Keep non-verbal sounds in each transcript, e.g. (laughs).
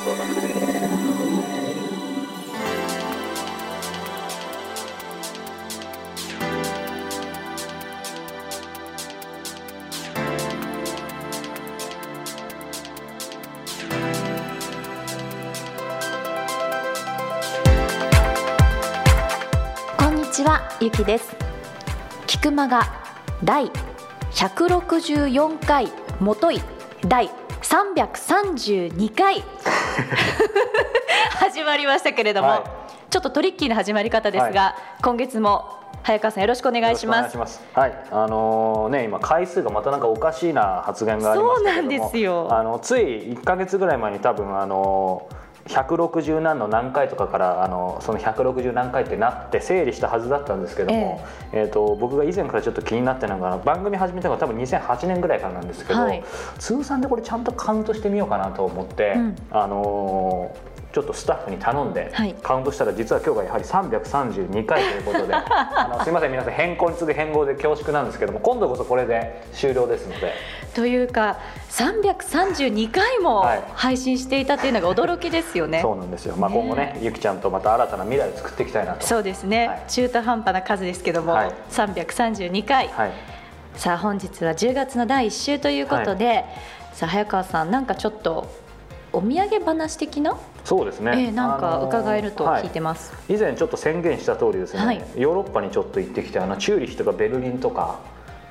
こんにちはゆきです。菊間が第164回もとい第332回 (laughs) 始まりましたけれども、はい。ちょっとトリッキーな始まり方ですが、今月も早川さんよろしくお願いします。ます。はい、あのね今回数がまたなんかおかしいな発言がありましたけども、そうなんですよ。あのつい1か月ぐらい前に多分あの160何の何回とかからあのその160何回ってなって整理したはずだったんですけども、えーと僕が以前からちょっと気になってるのが番組始めたのが多分2008年ぐらいからなんですけど、はい。通算でこれちゃんとカウントしてみようかなと思って、うん。あのちょっとスタッフに頼んではい。カウントしたら実は今日がやはり332回ということで (laughs) あのすいません皆さん変更に次ぐ変更で恐縮なんですけども今度こそこれで終了ですのでというか332回もはい。配信していたというのが驚きですよね。そうなんですよ、まあ、ね今後ねゆきちゃんとまた新たな未来を作っていきたいなと。そうですね、はい。中途半端な数ですけども、はい。332回、はい。さあ本日は10月の第1週ということで、さあ早川さんなんかちょっとお土産話的な、そうですね、えーなんかあのー伺えると聞いてはます、い以前ちょっと宣言した通りですね、はい。ヨーロッパにちょっと行ってきてあのチューリヒとかベルリンとか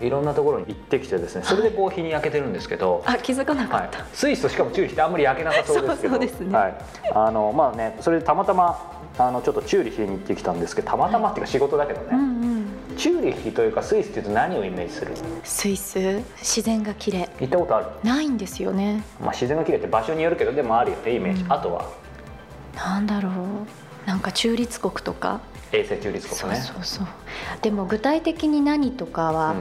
いろんなところに行ってきてですねそれでこう日に焼けてるんですけど、あ気づかなかはい。った、、スイスとしかもチューリヒってあんまり焼けなさそうですけどそうそうですね。はい、あのまあねそれでたまたまあのちょっとチューリヒに行ってきたんですけどたまたまっていうか仕事だけどね、うんうん。チューリヒというかスイスっていうと何をイメージする？スイス？自然が綺麗。行ったことある、ないんですよね。まあ、自然が綺麗って場所によるけどでもあるよねイメージ、うん。あとは？なんだろう。なんか中立国とか、衛星中立そう国ねそうそう。でも具体的に何とかは、うん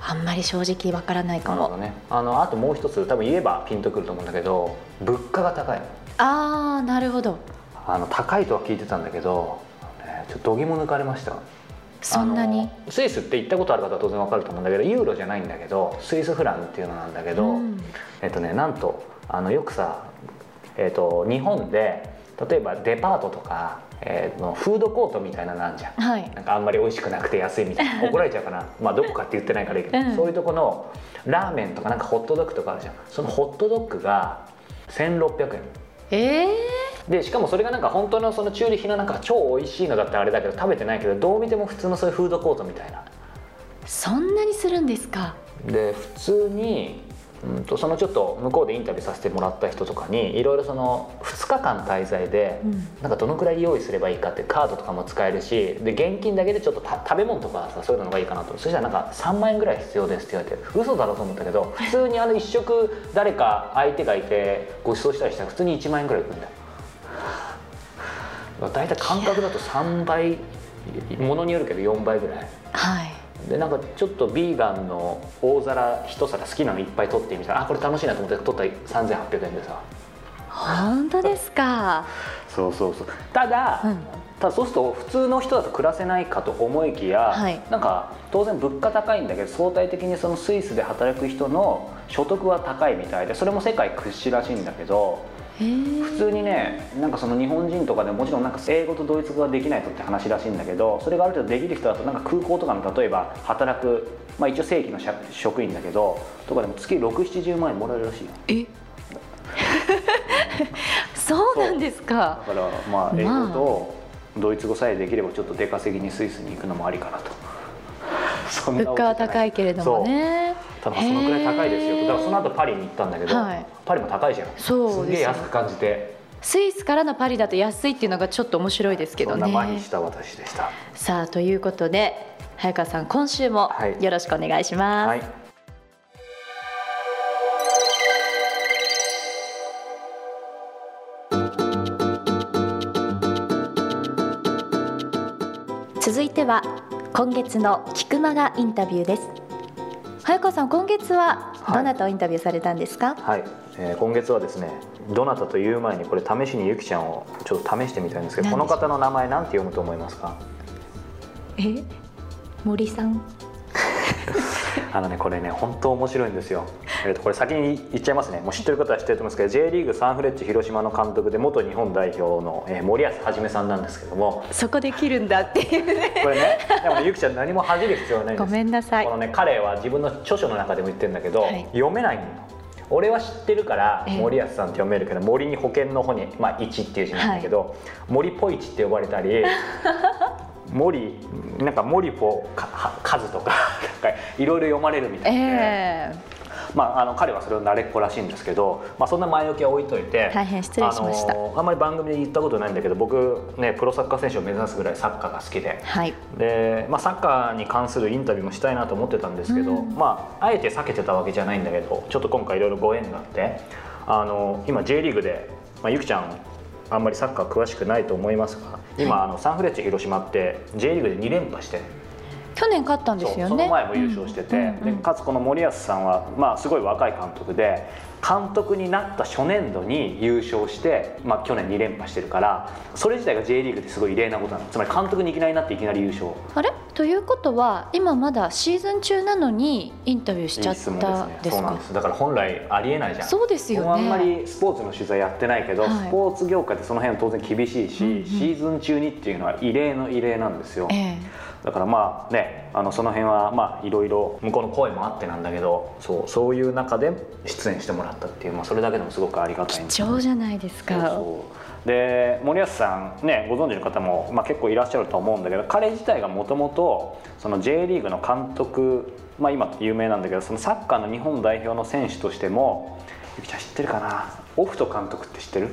あんまり正直わからないかも。ね。あのあともう一つ多分言えばピンとくると思うんだけど物価が高いああなるほど。あの高いとは聞いてたんだけど、ねちょっと度肝抜かれました。そんなに？スイスって行ったことある方は当然わかると思うんだけどユーロじゃないんだけどスイスフランっていうのなんだけど、うん。えっとねなんとあのよくさ、えっと、日本で例えばデパートとか、えーのフードコートみたいなのあんじゃん。はい。なんかあんまり美味しくなくて安いみたいな。(laughs) 怒られちゃうかな。まあどこかって言ってないからいいけど、うん。そういうとこのラーメンとかなんかホットドッグとかあるじゃん。そのホットドッグが1600円。ええでしかもそれがなんか本当のそのチューリヒのなんか超美味しいのだったらあれだけど食べてないけどどう見ても普通のそういうフードコートみたいな。そんなにするんですか？で普通に、うん、とそのちょっと向こうでインタビューさせてもらった人とかにいろいろその2日間滞在で、うん。なんかどのくらい用意すればいいかってカードとかも使えるしで現金だけでちょっとた食べ物とかさそういうのがいいかなと。そしたらなんか3万円ぐらい必要ですって言われて嘘だろうと思ったけど普通にあの1食誰か相手がいてご馳走したりしたら普通に1万円ぐらいいくんだよ。大体感覚だと3倍ものによるけど4倍ぐらい。はいでなんかちょっとビーガンの大皿一皿好きなのいっぱい取ってみたらあこれ楽しいなと思って取ったら3800円でさ。本当ですか？そうそうそう。ただ、うん。ただそうすると普通の人だと暮らせないかと思いきや、はい。なんか当然物価高いんだけど相対的にそのスイスで働く人の所得は高いみたいでそれも世界屈指らしいんだけど普通にねなんかその日本人とかでももちろんなんか英語とドイツ語ができないとって話らしいんだけどそれがある程度できる人だとなんか空港とかの例えば働く、まあ、一応正規の社職員だけどとかでも月670万円もらえるらしいよ。え？(laughs) そうなんですか。だからまあ英まあ。語とドイツ語さえできればちょっと出稼ぎにスイスに行くのもありかなと。そんな物価は高いけれどもねそうただそのくらい高いですよ。だからその後パリに行ったんだけど、はい。パリも高いじゃん。そうですげえ安く感じて。スイスからのパリだと安いっていうのがちょっと面白いですけどね。した私でした。さあということで早川さん今週もはい。よろしくお願いします、はい。続いては今月の菊間がインタビューです早川さん今月はどなたをインタビューされたんですか、はい、えー今月はですねどなたという前にこれ試しにゆきちゃんをちょっと試してみたいんですけどこの方の名前なんて読むと思いますか？え？森さん？(laughs) あのねこれね本当面白いんですよ、えー、とこれ先に言っちゃいますね。もう知ってる方は知ってると思うんですけど J リーグサンフレッチェ広島の監督で元日本代表の、えー、森保一さんなんですけども。そこで切るんだっていうね。これねでもねゆきちゃん何も恥じる必要はないんです。ごめんなさい。このね彼は自分の著書の中でも言ってるんだけど、はい。読めないの。俺は知ってるからええ。森保さんって読めるけど森に保険の方に、まあ、1っていう字なんだけど、森ポイチって呼ばれたり (laughs) 森なんか森ポかは数とかいろいろ読まれるみたいで、えまあ、あの彼はそれを慣れっこらしいんですけど、まあ、そんな前置きは置いといて大変失礼しました。あのあんまり番組で言ったことないんだけど僕ねプロサッカー選手を目指すぐらいサッカーが好きで。ーはい。で、まあ、サッカーに関するインタビューもしたいなと思ってたんですけど、うん。まあ、あえて避けてたわけじゃないんだけどちょっと今回いろいろご縁があってあの今 J リーグで、まあ、ゆきちゃんあんまりサッカー詳しくないと思いますが今、あのサンフレッチェ広島って J リーグで2連覇して去年勝ったんですよね。その前も優勝してて、でかつこの森保さんは、まあ、すごい若い監督で監督になった初年度に優勝して、まあ、去年2連覇してるからそれ自体が J リーグですごい異例なことなの。つまり監督にいきなりなっていきなり優勝。あれ？ということは今まだシーズン中なのにインタビューしちゃったですそうなんです。だから本来ありえないじゃん。そうですよね。あんまりスポーツの取材やってないけど、はい。スポーツ業界ってその辺は当然厳しいし、うんうん。シーズン中にっていうのは異例の異例なんですよ、えだからまあねあのその辺はまあいろいろ向こうの声もあってなんだけどそうそういう中で出演してもらったっていう、まあ、それだけでもすごくありがたいんえです貴重じゃないですか。そうで森保さんねご存知の方も、まあ、結構いらっしゃると思うんだけど彼自体がもともとその J リーグの監督、まあ、今有名なんだけどそのサッカーの日本代表の選手としてもゆきちゃん知ってるかな？オフト監督って知ってる？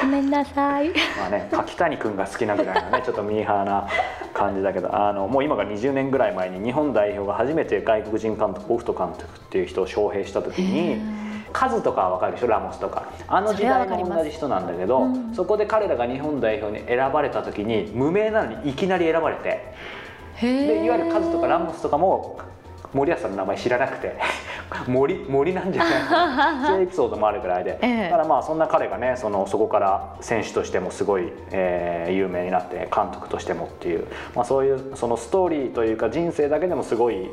ごめんなさい。まあね、柿谷君が好きなぐらいのね (laughs) ちょっとミーハーな感じだけどあのもう今から20年ぐらい前に日本代表が初めて外国人監督オフト監督っていう人を招聘した時へにー。カズとかは分かるでしょ？ラモスとか。あの時代の同じ人なんだけどそ,、うんこで彼らが日本代表に選ばれた時に無名なのにいきなり選ばれて。でいわゆるカズとかラモスとかも森保さんの名前知らなくて (laughs) 森森なんじゃないかなそういうエピソードもあるぐらいで、ええ。だからまあそんな彼がねそのそこから選手としてもすごい、えー有名になって監督としてもっていう、まあ、そういうそのストーリーというか人生だけでもすごい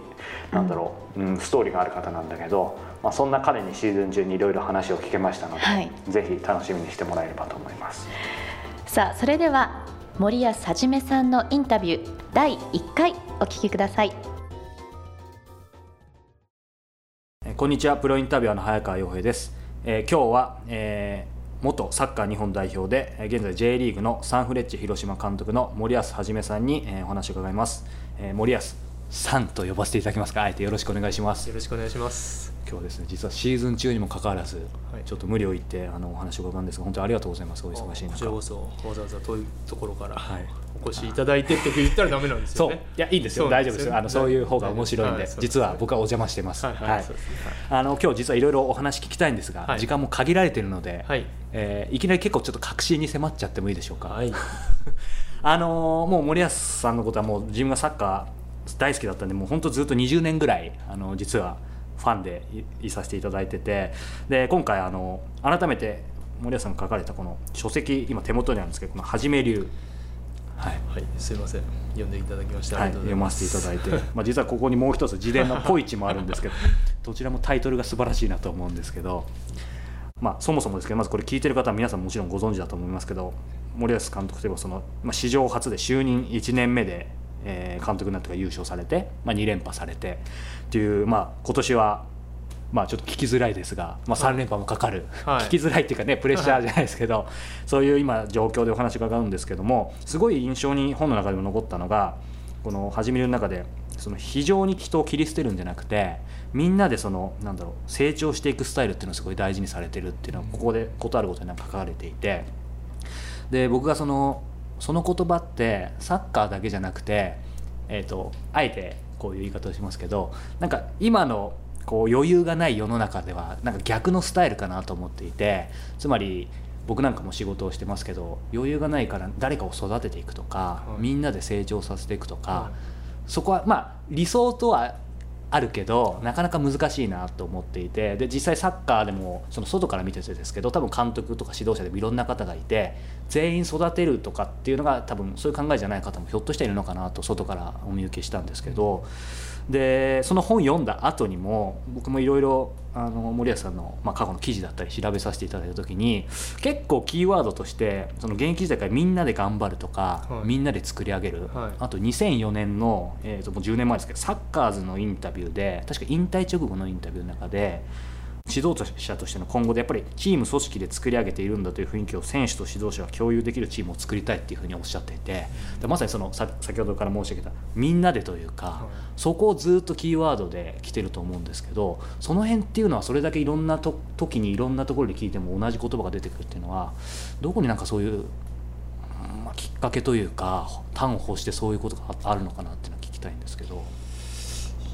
なんだろう、うん。ストーリーがある方なんだけど、まあ、そんな彼にシーズン中にいろいろ話を聞けましたので、はい。ぜひ楽しみにしてもらえればと思います。さあそれでは森保一さんのインタビュー第1回お聞きくださいこんにちは。プロインタビュアーの早川洋平です、えー今日は、えー元サッカー日本代表でえー現在 J リーグのサンフレッチェ広島監督の森保一さんに、えーお話を伺います、えー森保さんと呼ばせていただきますか？あえてよろしくお願いします。よろしくお願いします。今日はですね実はシーズン中にもかかわらず、はい。ちょっと無理を言ってあのお話を伺うんですが本当にありがとうございます。お忙しい中。こちらこそわざわざ遠いところから。はいお越しいただいてって言ったらダメなんですそう。よね。いやいいんですよ。大丈夫ですよ。あのそういう方が面白いんで、実は僕はお邪魔してます。はいあの今日実はいろいろお話聞きたいんですが、はい。時間も限られているので、はい。えーいきなり結構ちょっと確信に迫っちゃってもいいでしょうか、はい。(laughs) あのーもう森保さんのことはもう自分がサッカー大好きだったんでもう本当ずっと20年ぐらいあの実はファンでいいさせていただいててで今回あの改めて森保さんが書かれたこの書籍今手元にあるんですけどこの「はじめ流」はいはい。すいません。読んでいただきましてあはい、りがとうございま。読ますせていただいて、(laughs) まあ、実はここにもう一つ自伝の「ポイチ」もあるんですけど (laughs) どちらもタイトルが素晴らしいなと思うんですけど、まあ、そもそもですけどまずこれ聞いてる方は皆さんもちろんご存知だと思いますけど森保監督といえばその、まあ、史上初で就任1年目で、えー監督になってから優勝されて、まあ、2連覇されてっていう、まあ、今年は。まあちょっと聞きづらいですが、まあ、3連覇もかかる、はい。聞きづらいっていうかねプレッシャーじゃないですけど、そういう今状況でお話伺うんですけどもすごい印象に本の中でも残ったのがこの「はじめる」の中でその非常に人を切り捨てるんじゃなくてみんなでそのなんだろう成長していくスタイルっていうのをすごい大事にされてるっていうのはここでことあることに書かれていてで僕がそのその言葉ってサッカーだけじゃなくて、えー、とあえてこういう言い方をしますけどなんか今のこう余裕がない世の中ではなんか逆のスタイルかなと思っていてつまり僕なんかも仕事をしてますけど余裕がないから誰かを育てていくとか、はい。みんなで成長させていくとか、はそこはまあ理想とはあるけどなかなか難しいなと思っていてで実際サッカーでもその外から見ててですけど多分監督とか指導者でもいろんな方がいて全員育てるとかっていうのが多分そういう考えじゃない方もひょっとしているのかなと外からお見受けしたんですけどでその本読んだ後にも僕もいろいろあの森保さんの、まあ、過去の記事だったり調べさせていただいた時に結構キーワードとしてその現役時代からみんなで頑張るとか、はい。みんなで作り上げる、はい。あと2004年の、えー、ともう10年前ですけどサッカーズのインタビューで確か引退直後のインタビューの中で指導者としての今後でやっぱりチーム組織で作り上げているんだという雰囲気を選手と指導者が共有できるチームを作りたいっていうふうにおっしゃっていてでまさにそのさ先ほどから申し上げたみんなでというか、はいそこをずっとキーワードで来てると思うんですけどその辺っていうのはそれだけいろんなと時にいろんなところで聞いても同じ言葉が出てくるっていうのはどこになんかそういう、うんまあ、きっかけというか端を発してそういうことがああるのかなっていうのは聞きたいんですけど。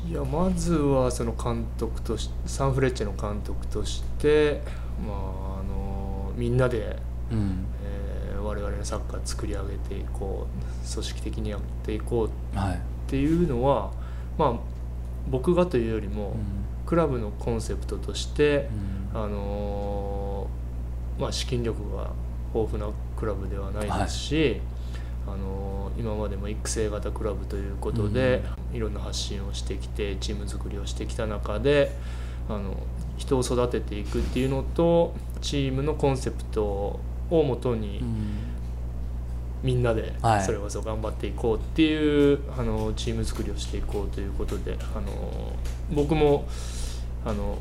いやまずはその監督としサンフレッチェの監督として、まあ、あのみんなで、うん。えー我々のサッカー作り上げていこう組織的にやっていこうはい。っていうのは、まあ、僕がというよりも、うん。クラブのコンセプトとしてう、ん。あのーまあ、資金力が豊富なクラブではないですし、あのー今までも育成型クラブということで、いろんな発信をしてきてチーム作りをしてきた中であの人を育てていくっていうのとチームのコンセプトをもとに、うん。みんなではい。それこそ頑張っていこうっていう、あのチーム作りをしていこうということであの僕もあの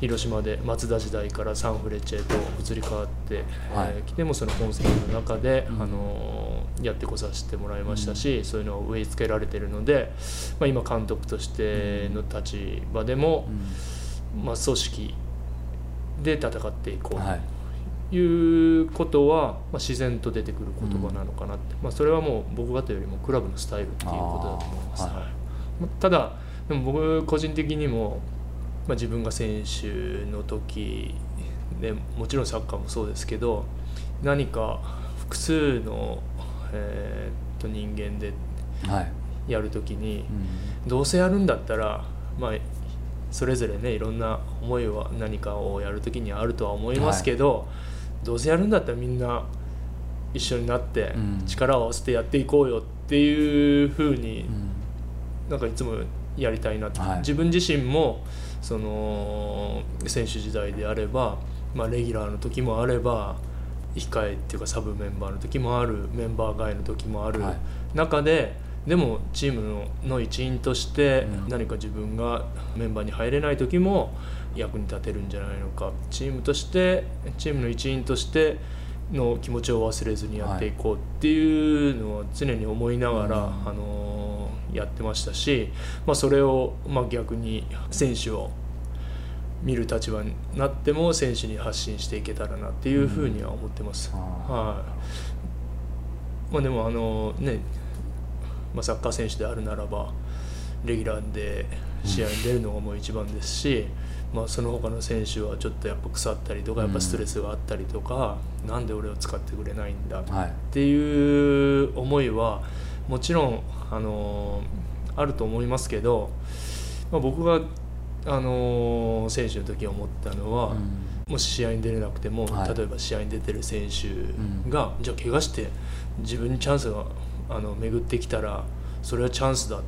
広島で松田時代からサンフレッチェへと移り変わって、はい。えー来てもそのコンセプトの中で、うん。あのやってこさせてもらいましたし、そういうのを植え付けられてるので、まあ、今監督としての立場でも、まあ、組織で戦っていこうはい。いうことは、まあ、自然と出てくる言葉なのかなって、まあ、それはもう僕がというよりもクラブのスタイルっていうことだと思います、はい。はい。まあただでも僕個人的にも、まあ、自分が選手の時でもちろんサッカーもそうですけど何か複数の、えーっと人間ではい。やる時にうん。どうせやるんだったらまあそれぞれねいろんな思いは何かをやる時にはあるとは思いますけど、どうせやるんだったらみんな一緒になってうん。力を合わせてやっていこうよっていうふうにうん。なんかいつもやりたいなって、はい。自分自身もその選手時代であれば、まあ、レギュラーの時もあれば控えっていうかサブメンバーの時もあるメンバー外の時もあるはい。中で、でもチームのの一員としてうん。何か自分がメンバーに入れない時も役に立てるんじゃないのか。チームとしてチームの一員としての気持ちを忘れずにやっていこうっていうのは常に思いながら、うん。あのやってましたし、まあ、それを、まあ、逆に選手を見る立場になっても選手に発信していけたらなっていうふうには思ってます。あーはい。まあ、でもあのね、まあ、サッカー選手であるならばレギュラーで試合に出るのがもう一番ですし、まあ、その他の選手はちょっとやっぱ腐ったりとかやっぱストレスがあったりとか、なんで俺を使ってくれないんだはいっていう思いはもちろんあのあると思いますけど、まあ、僕があの選手の時思ったのは、もし試合に出れなくても、はい。例えば試合に出てる選手が、じゃあ怪我して自分にチャンスがあの巡ってきたらそれはチャンスだっ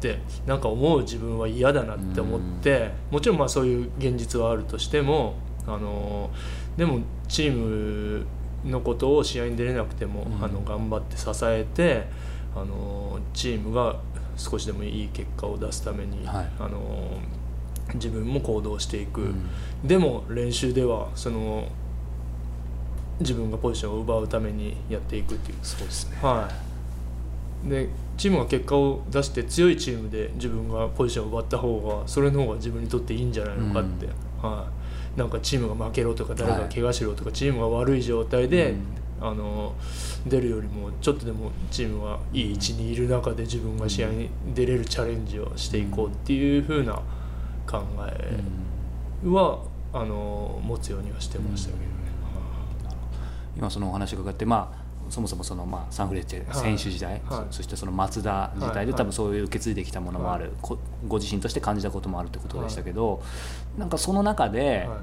てなんか思う自分は嫌だなって思って、もちろんまあそういう現実はあるとしてもあのでもチームのことを試合に出れなくても、うん。あの頑張って支えてあのチームが少しでもいい結果を出すために、はい。あの自分も行動していく。うん。でも練習ではその自分がポジションを奪うためにやっていくっていう。そうですね。はい。でチームが結果を出して強いチームで自分がポジションを奪った方がそれの方が自分にとっていいんじゃないのかって、はい、なんかチームが負けろとか誰が怪我しろとか、チームが悪い状態で、あの出るよりもちょっとでもチームがいい位置にいる中で自分が試合に出れるチャレンジをしていこうっていう風な考えは、あの持つようにはしてましたけどね。今そのお話を伺ってまあそもそもそのまあサンフレッチェはい。選手時代、はい。そそしてその松田時代はいはい。で多分そういう受け継いできたものもある、はい。こご自身として感じたこともあるってことでしたけど、なんかその中で、はい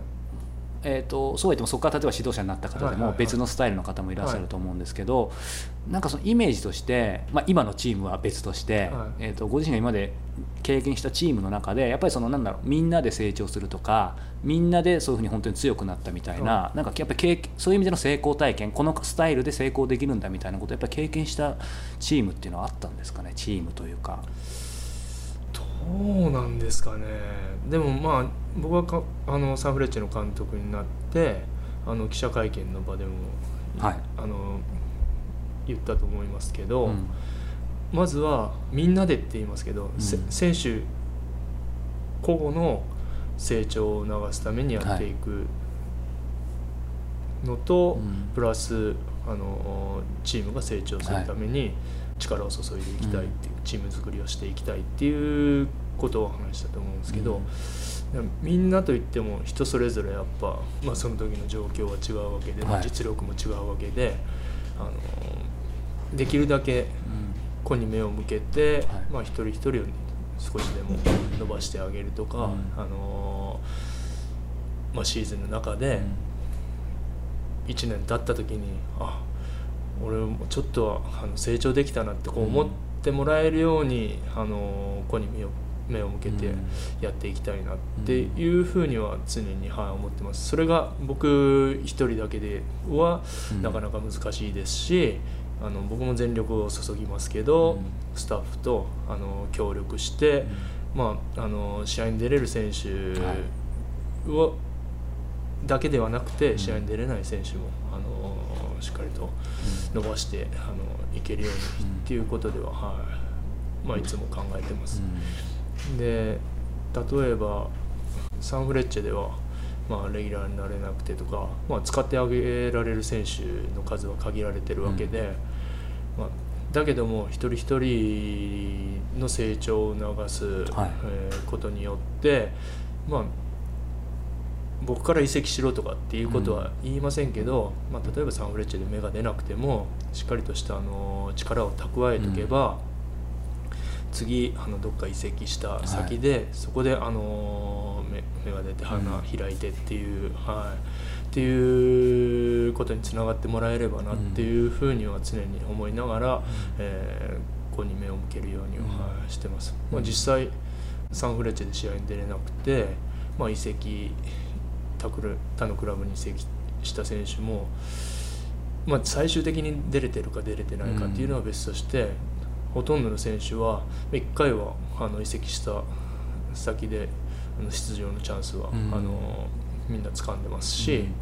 えー、とそうは言ってもそこから例えば指導者になった方ではいはいはい。も別のスタイルの方もいらっしゃると思うんですけど、なんかそのイメージとして、まあ、今のチームは別として、はい。えー、とご自身が今まで経験したチームの中でやっぱりそのなんだろうみんなで成長するとかみんなでそういうふうに本当に強くなったみたいな,、なんかやっぱり経験そういう意味での成功体験このスタイルで成功できるんだみたいなことをやっぱり経験したチームっていうのはあったんですかねチームというか。どうなんですかね。でもまあ僕はかあのサンフレッチェの監督になってあの記者会見の場でも、はい。あの言ったと思いますけど、うん。まずはみんなでって言いますけど、せうん。選手個々の成長を促すためにやっていくのと、うんプラスあのチームが成長するために力を注いでいきたいっていう、チーム作りをしていきたいっていうことを話したと思うんですけど、みんなといっても人それぞれやっぱ、まあ、その時の状況は違うわけで、はい。実力も違うわけであのできるだけ子に目を向けて、はい。まあ、一人一人を少しでも伸ばしてあげるとか、うん。あのまあ、シーズンの中で1年経った時にあ俺もちょっとはあの成長できたなってこう思ってもらえるように、あの子に目を目を向けてやっていきたいなっていうふうには常に、はい、思ってます。それが僕一人だけではうん。なかなか難しいですし、あの僕も全力を注ぎますけど、うん。スタッフとあの協力して、まあ、あの試合に出れる選手を、だけではなくて試合に出れない選手もあのしっかりと伸ばしてあのいけるようにっていうことでは、はい。まあ、いつも考えてます。で例えばサンフレッチェでは、まあ、レギュラーになれなくてとか、まあ、使ってあげられる選手の数は限られてるわけで、まあ、だけども一人一人の成長を促す、はい。えーことによって、まあ、僕から移籍しろとかっていうことは言いませんけど、まあ、例えばサンフレッチェで芽が出なくてもしっかりとしたあの力を蓄えておけば、次あのどっか移籍した先で、そこであの芽芽が出て花開いてっていう、はい、っていうことにつながってもらえればなっていうふうには常に思いながら、えーここに目を向けるようには、はいしてます。まあ、実際サンフレッチェで試合に出れなくて、まあ、移籍他のクラブに移籍した選手も、まあ、最終的に出れてるか出れてないかっていうのは別として、ほとんどの選手は1回はあの移籍した先で出場のチャンスは、うん。あのみんな掴んでますし、うん。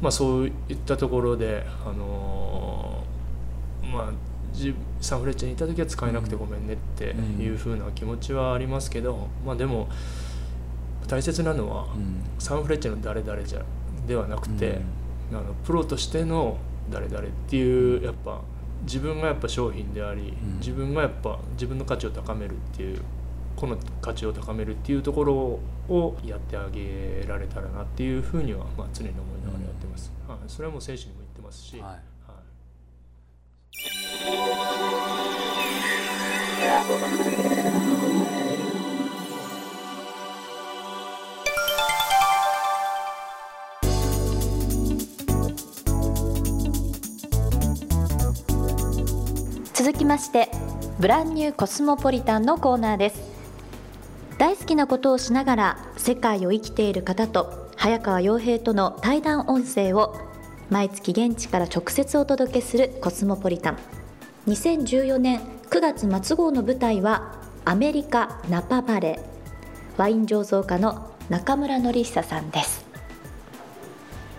まあ、そういったところで、あのまあ、じサンフレッチェにいた時は使えなくてごめんねっていう風な気持ちはありますけど、まあ、でも大切なのは、サンフレッチェの誰々じゃではなくて、あのプロとしての誰々っていうやっぱ自分がやっぱ商品であり、うん。自分がやっぱ自分の価値を高めるっていうこの価値を高めるっていうところをやってあげられたらなっていうふうには、まあ、常に思いながらやってます、はい、それはもう選手にも言ってますし、はい。はい続きましてブランニューコスモポリタンのコーナーです。大好きなことをしながら世界を生きている方と早川洋平との対談音声を毎月現地から直接お届けするコスモポリタン。2014年9月末号の舞台はアメリカナパバレ。ーワイン醸造家の中村典久さんです。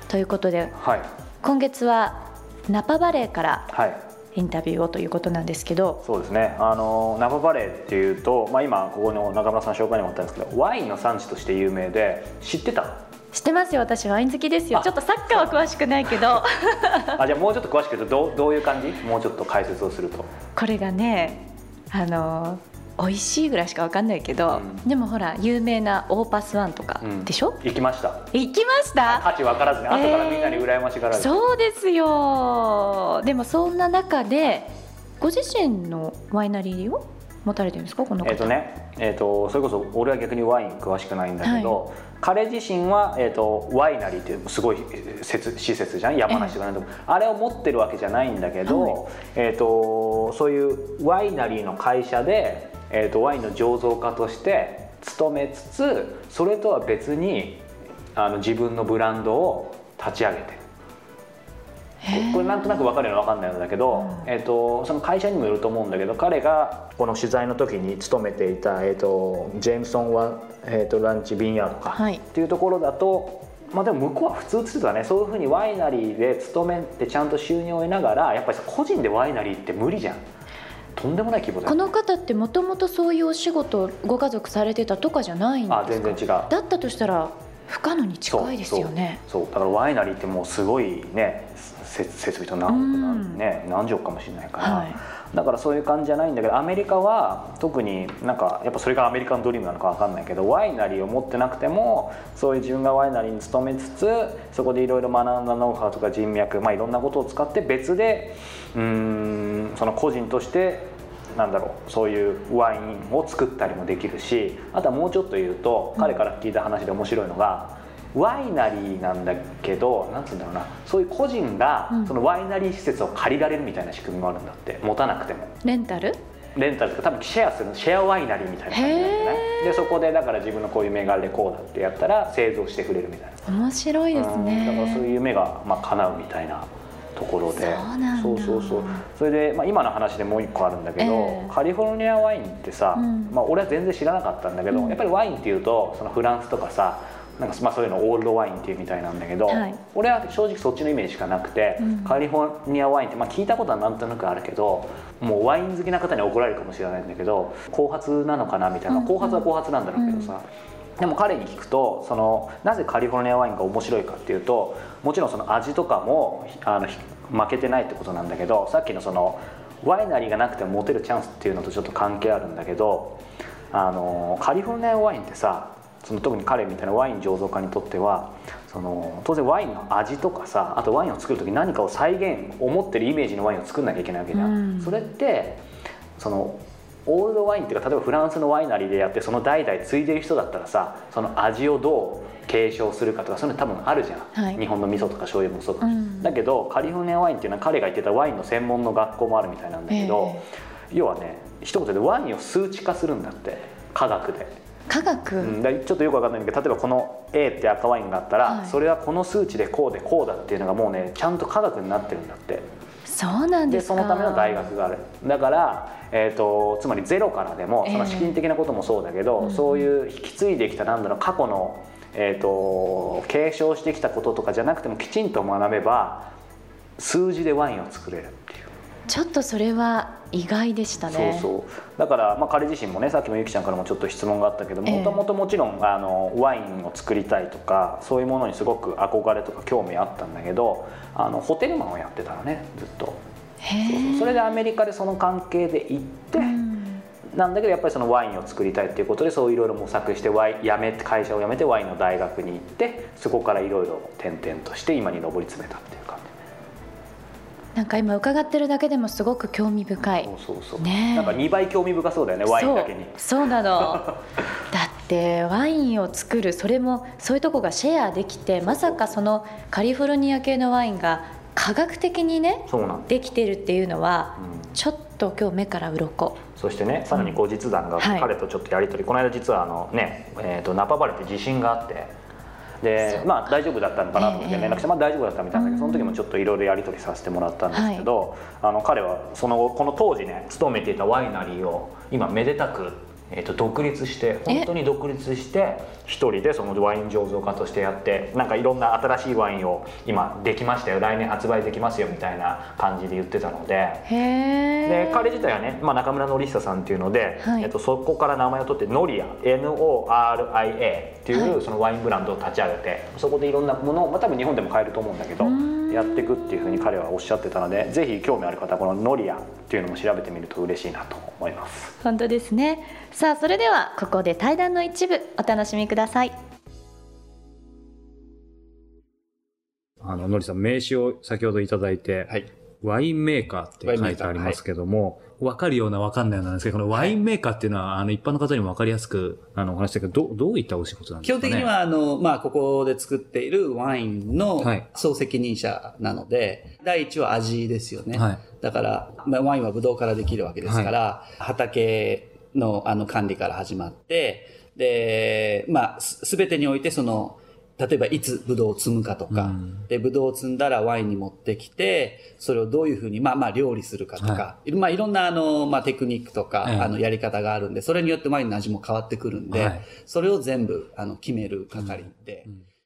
ということではい。今月はナパバレーからはいインタビューをということなんですけど。そうですね。あのナパバレーっていうと、まあ、今ここの中村さん紹介にもあったんですけどワインの産地として有名で知ってた？知ってますよ私ワイン好きですよ。あちょっとサッカーは詳しくないけど。(laughs) あじゃあもうちょっと詳しく言うとどうどういう感じ？もうちょっと解説をすると。これがねあの美味しいぐらいしかわかんないけど、うん。でもほら有名なオーパスワンとかうん。でしょ、行きました。行きました？価値分からずに後からみんなに羨ましがられて、そうですよ。でもそんな中でご自身のワイナリーを持たれてるんですか？この方。えっ、とね、えー、とそれこそ俺は逆にワイン詳しくないんだけど、彼自身は、えーと、ワイナリーっていうすごい施設じゃん？山梨とかなんでも、あれを持ってるわけじゃないんだけど、はい、えーと、そういうワイナリーの会社で、えーと、ワインの醸造家として勤めつつそれとは別にあの自分のブランドを立ち上げて。これなんとなく分かるような分かんないんだけど、うん、えーと、その会社にもよると思うんだけど彼がこの取材の時に勤めていた、えーと、ジェームソンは、えーと、ランチビンヤードか、はい、っていうところだとまあでも向こうは普通ってたね。そういうふうにワイナリーで勤めてちゃんと収入を得ながらやっぱり個人でワイナリーって無理じゃん。とんでもない規模だこの方ってもともとそういうお仕事ご家族されてたとかじゃないんですか？あ全然違う。だったとしたら不可能に近いですよね。そうだからワイナリーってもうすごいね設備と何億何,、ね、何十億かもしれないから、はい、だからそういう感じじゃないんだけどアメリカは特になんかやっぱそれがアメリカンドリームなのか分かんないけどワイナリーを持ってなくてもそういう自分がワイナリーに勤めつつそこでいろいろ学んだノウハウとか人脈、まあ、いろんなことを使って別でうんその個人としてなんだろうそういうワインを作ったりもできるしあとはもうちょっと言うと彼から聞いた話で面白いのが、ワイナリーなんだけどなんつうんだろうなそういう個人がそのワイナリー施設を借りられるみたいな仕組みもあるんだって持たなくても。レンタル？レンタルとか多分シェアするシェアワイナリーみたいな感じなんでね。でそこでだから自分のこういう銘柄でこうだってやったら製造してくれるみたいな。面白いですね、だからそういう夢がまあ叶うみたいなところで。そうそうそうそれで、まあ、今の話でもう一個あるんだけど、えー、カリフォルニアワインってさ、うん、まあ、俺は全然知らなかったんだけど、うん、やっぱりワインっていうとそのフランスとかさなんかまあそういうのオールドワインっていうみたいなんだけど、はい、俺は正直そっちのイメージしかなくて、うん、カリフォルニアワインってまあ聞いたことはなんとなくあるけどもうワイン好きな方に怒られるかもしれないんだけど後発なのかなみたいな、後発は後発なんだろうけどさ、でも彼に聞くとそのなぜカリフォルニアワインが面白いかっていうともちろんその味とかもあの負けてないってことなんだけどさっきのそのワイナリーがなくても持てるチャンスっていうのとちょっと関係あるんだけどあのカリフォルニアワインってさその特に彼みたいなワイン醸造家にとってはその当然ワインの味とかさあとワインを作る時何かを再現思ってるイメージのワインを作んなきゃいけないわけじゃん。うん、それってそのオールドワインっていうか例えばフランスのワイナリーでやってその代々継いでる人だったらさその味をどう継承するかとかそういうの多分あるじゃん、はい、日本の味噌とか醤油もそうだし、うん、だけどカリフォルニアワインっていうのは彼が言ってたワインの専門の学校もあるみたいなんだけど、えー、要はね一言でワインを数値化するんだって。科学で。科学、うん、ちょっとよく分かんないんだけど例えばこの A って赤ワインがあったら、はい、それはこの数値でこうでこうだっていうのがもうねちゃんと科学になってるんだって。そうなんですそのための大学がある。だから、えーと、つまりゼロからでもその資金的なこともそうだけど、えー、そういう引き継いできたなんだろう過去の、えーと継承してきたこととかじゃなくてもきちんと学べば数字でワインを作れるっていう。ちょっとそれは意外でしたね。そうそう。だから、まあ、彼自身もねさっきもゆきちゃんからもちょっと質問があったけどもともともちろんあのワインを作りたいとかそういうものにすごく憧れとか興味あったんだけどあのホテルマンをやってたのねずっと。そう。それでアメリカでその関係で行って、うん、なんだけどやっぱりそのワインを作りたいっていうことでそういろいろ模索してワイやめ会社を辞めてワインの大学に行ってそこからいろいろ転々として今に上り詰めたっていうなんか今伺ってるだけでもすごく興味深い。そうそうそう、ね、なんか2倍興味深そうだよねワインだけに。そうなの。(laughs) だってワインを作るそれもそういうとこがシェアできてまさかそのカリフォルニア系のワインが科学的にねできてるっていうのは、うん、ちょっと今日目から鱗。そしてねさらに後日談が彼とちょっとやり取り、うんはい、この間実はあのね、えーと、ナパバレって地震があって。でまあ大丈夫だったのかなと思って連絡して、まあ、大丈夫だったみたいなだけどその時もちょっといろいろやり取りさせてもらったんですけど、あの彼はそのこの当時ね勤めていたワイナリーを今めでたくえー、と独立して本当に独立して一人でそのワイン醸造家としてやってなんかいろんな新しいワインを今できましたよ来年発売できますよみたいな感じで言ってたので。で彼自体はね、まあ、中村典久さんっていうので、はい、えー、とそこから名前を取ってノリア NORIA っていうそのワインブランドを立ち上げて、そこでいろんなものを、まあ、多分日本でも買えると思うんだけどやっていくっていうふうに彼はおっしゃってたのでぜひ興味ある方はこのノリアっていうのも調べてみると嬉しいなと思います。本当ですねさあそれではここで対談の一部お楽しみください。あののりさん名刺を先ほどいただいて、はい、ワインメーカーって書いてありますけども、わかるようなわかんないようなんですけど、このワインメーカーっていうのは、あの、一般の方にもわかりやすく、あの、お話したけど、どう、どういったお仕事なんですかね？基本的に、は、あの、まあ、ここで作っているワインのはい。総責任者なので、第一は味ですよね。はい。だから、まあ、ワインはブドウからできるわけですから、畑のあの管理から始まって、で、まあ、すべてにおいてその、例えばいつブドウを摘むかとか、で、ブドウを摘んだらワインに持ってきて、それをどういうふうに、まあまあ料理するかとか、まあいろんなあの、まあテクニックとか、ええ。あのやり方があるんで、それによってワインの味も変わってくるんで、はい。それを全部あの決める係で、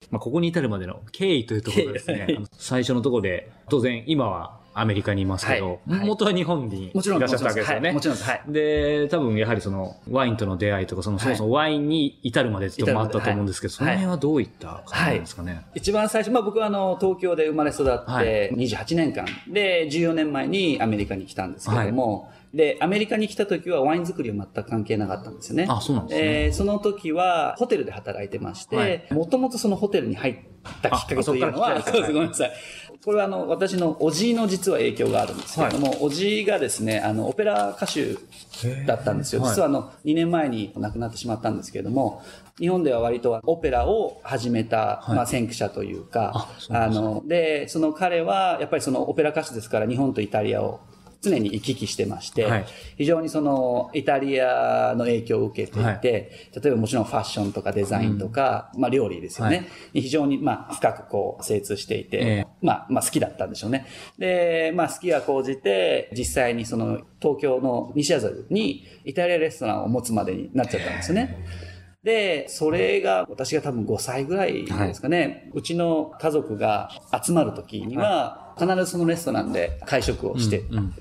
まあ、ここに至るまでの経緯というところですね。(laughs) 最初のところで、当然今はアメリカにいますけど、はい。はい。元は日本にいらっしゃったわけですよね。はい。もちろんです。はい。で、多分やはりそのワインとの出会いとか、そのそもそもワインに至るまでってもあったと思うんですけど、その辺はどういった感じなんですかね？一番最初、まあ僕はあの、東京で生まれ育っはい。て28年間、で、14年前にアメリカに来たんですけども、で、アメリカに来た時はワイン作りは全く関係なかったんですよね。あそうなんですね。えーその時はホテルで働いてましはい。て、もともとそのホテルに入ったきっかけというのは、そうです。ごめんなさい。これはあの、私のおじいの実は影響があるんですけれども、おじいがですね、あの、オペラ歌手だったんですよ。はい実はあの、2年前に亡くなってしまったんですけれども、日本では割とオペラを始めた、はい。まあ、先駆者というか、あの、で、その彼は、やっぱりそのオペラ歌手ですから、日本とイタリアを常に行き来してまして、はい。非常にその、イタリアの影響を受けていて、はい。例えばもちろんファッションとかデザインとか、まあ料理ですよね。はい。に非常にまあ深くこう精通していて、ええ。まあまあ好きだったんでしょうね。で、まあ好きが高じて、実際にその東京の西麻布にイタリアレストランを持つまでになっちゃったんですよね。で、それが私が多分5歳ぐらいですかね、うちの家族が集まる時には、必ずそのレストランで会食をして、うん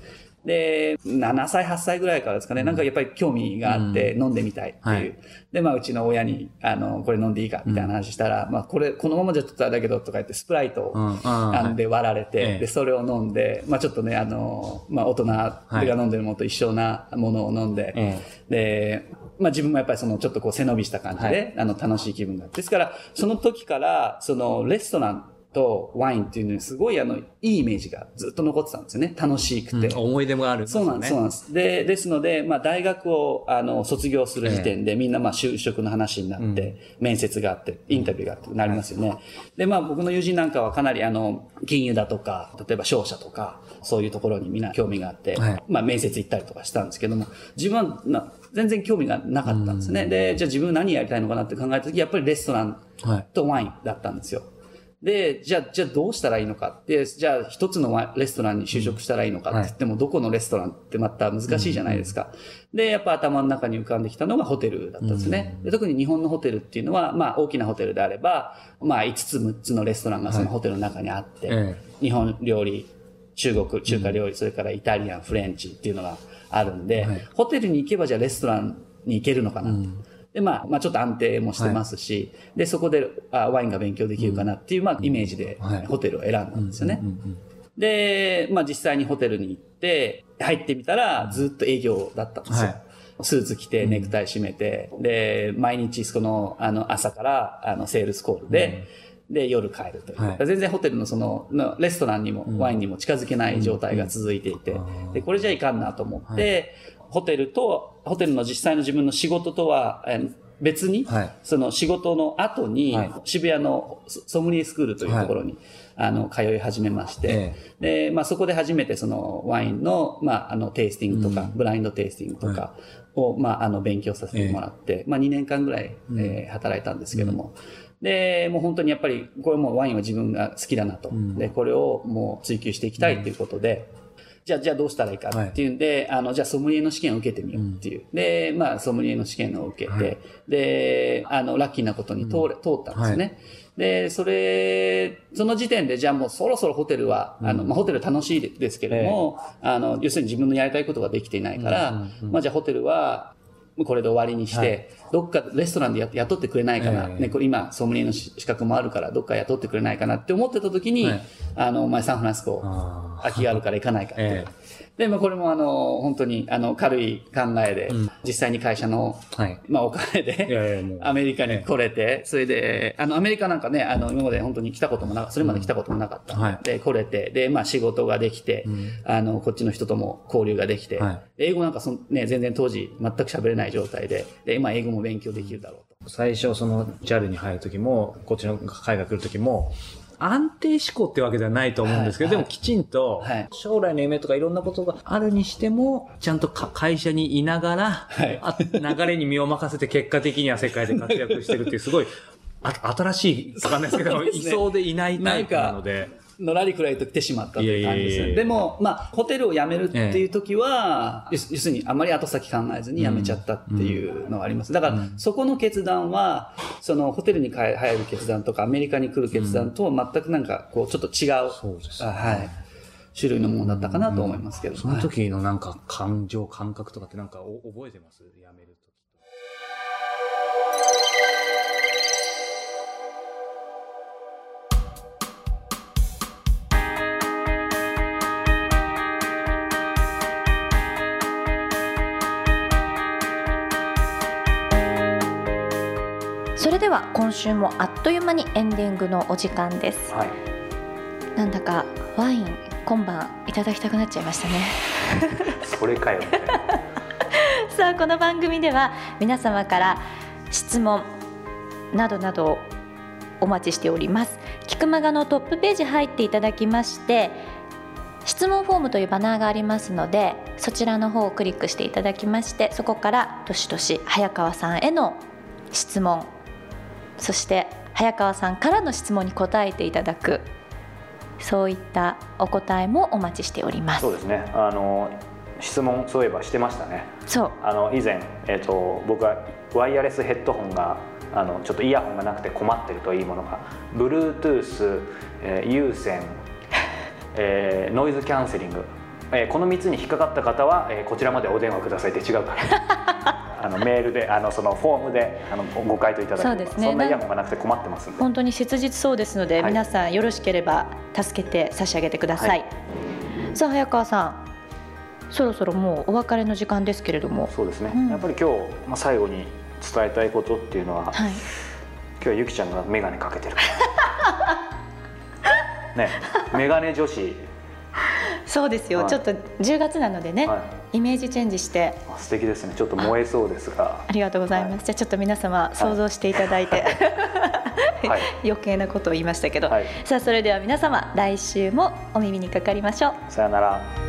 で、7歳、8歳ぐらいからですかね、なんかやっぱり興味があって飲んでみたいっていう。はい。で、まあうちの親に、あの、これ飲んでいいかみたいな話したら、まあこれ、このままじゃちょっとあれだけどとか言ってスプライトを、うんで割られて、ええ。で、それを飲んで、まあちょっとね、あの、まあ大人が飲んでるものと一緒なものを飲んで、えで、まあ自分もやっぱりそのちょっとこう背伸びした感じで、あの楽しい気分が。ですから、その時から、そのレストランとワインっていうのにすごいあの、いいイメージがずっと残ってたんですよね。楽しくて。うん思い出もある。そうなんです、そうなんです。で、ですので、まあ、大学を、あの、卒業する時点で、みんな、まあ、就職の話になって、面接があって、インタビューがあって、なりますよね。で、まあ、僕の友人なんかはかなり、あの、金融だとか、例えば商社とか、そういうところにみんな興味があって、はいまあ、面接行ったりとかしたんですけども、自分はな、全然興味がなかったんですね。で、じゃあ自分何やりたいのかなって考えた時、やっぱりレストランはい。とワインだったんですよ。で、じゃあ、じゃあどうしたらいいのかって、じゃあ一つのレストランに就職したらいいのかって言っても、どこのレストランってまた難しいじゃないですか。で、やっぱ頭の中に浮かんできたのがホテルだったんですね。で特に日本のホテルっていうのは、まあ大きなホテルであれば、まあ5つ6つのレストランがそのホテルの中にあって、え日本料理、中国、中華料理、それからイタリアン、フレンチっていうのがあるんで、はい。ホテルに行けばじゃあレストランに行けるのかなと。で、まあ、まあちょっと安定もしてますし、で、そこであワインが勉強できるかなっていう、まあイメージではい。ホテルを選んだんですよね。うんうんで、まあ実際にホテルに行って、入ってみたらずっと営業だったんですよ。はい。スーツ着て、ネクタイ締めて、で、毎日その、あの、朝から、あの、セールスコールで、で、夜帰るという。はい。全然ホテルのその、のレストランにも、ワインにも近づけない状態が続いていて、で、これじゃいかんなと思って、ホテルと、ホテルの実際の自分の仕事とは、えー別に、はい。その仕事の後に、はい。渋谷のソソムリエスクールというところに、あの、通い始めまして、で、まあそこで初めてそのワインの、まああの、テイスティングとか、ブラインドテイスティングとかを、まああの、勉強させてもらって、まあ2年間ぐらい、えー働いたんですけども、で、もう本当にやっぱり、これもうワインは自分が好きだなと。で、これをもう追求していきたいということで、じゃあ、じゃあどうしたらいいかっていうんで、あの、じゃあソムリエの試験を受けてみようっていう。で、まあ、ソムリエの試験を受けて、で、あの、ラッキーなことに通れ、通ったんですよね。で、それ、その時点で、じゃあもうそろそろホテルは、あの、まあ、ホテル楽しいですけれども、あの、要するに自分のやりたいことができていないから、まあ、じゃあホテルは、これで終わりにして、どっかレストランでや雇ってくれないかな、ええ。ね、これ今、ソムリエの資格もあるから、どっか雇ってくれないかなって思ってた時に、はい。あの、お前サンフランシスコ、あ空きがあるから行かないかって。えで、まあ、これもあの、本当にあの、軽い考えで、うん。実際に会社の、はい。まあ、お金いで。アメリカに来れて、それで、あの、アメリカなんかね、あの、今まで本当に来たこともなかそれまで来たこともなかった。んで、来れて、で、まあ、仕事ができて、うん。あの、こっちの人とも交流ができて、はい。英語なんかそん、ね、全然当時全く喋れない状態で、で、今英語も勉強できるだろうと。最初、その JAL に入るときも、こっちの海外来るときも、安定志向ってわけではないと思うんですけど、はい。でもきちんとはい、将来の夢とかいろんなことがあるにしても、ちゃんとか会社にいながら、はい。あ流れに身を任せて結果的には世界で活躍してるっていう、すごい、あ新しい、わかんないですけど、ね。いそうでいないタイプなので、のらりくらいと来てしまったという感じですね。でも、まあ、ホテルを辞めるっていう時は、要す要するにあまり後先考えずに辞めちゃったっていうのがあります。だから、そこの決断は、そのホテルに帰入る決断とか、アメリカに来る決断と全くなんか、こう、ちょっと違う、そうですね。あはい、種類のものだったかなと思いますけど。そのはい。時のなんか感情、感覚とかってなんかお覚えてます？それでは今週もあっという間にエンディングのお時間です。はい。なんだかワイン今晩いただきたくなっちゃいましたね。(laughs) それかよ。(laughs) さあこの番組では皆様から質問などなどお待ちしております。キクマガのトップページ入っていただきまして質問フォームというバナーがありますのでそちらの方をクリックしていただきましてそこからどしどし早川さんへの質問そして早川さんからの質問に答えていただくそういったお答えもお待ちしております。そうですね。あの質問そういえばしてましたね。そう。あの以前、えー、と僕はワイヤレスヘッドホンがあのちょっとイヤホンがなくて困ってるというものが Bluetooth、えー有線、えーノイズキャンセリング、えーこの3つに引っかかった方は、えーこちらまでお電話くださいって違うから (laughs) あのメールであのそのフォームであのごご回答いただければそね。んなイヤホンがなくて困ってます本当に切実そうですので、はい皆さんよろしければ助けて差し上げてください、はい。さあ早川さんそろそろもうお別れの時間ですけれども。そうですね、うん。やっぱり今日、まあ、最後に伝えたいことっていうのは、はい。今日はゆきちゃんが眼鏡かけてる (laughs) ね眼鏡女子、そうですよ、はい。ちょっと10月なのでね、はい。イメージチェンジして。あ素敵ですね。ちょっと燃えそうですが。ありがとうございます、はい。じゃあちょっと皆様想像していただいて、はい。(laughs) 余計なことを言いましたけど、はい。さあそれでは皆様来週もお耳にかかりましょう。さよなら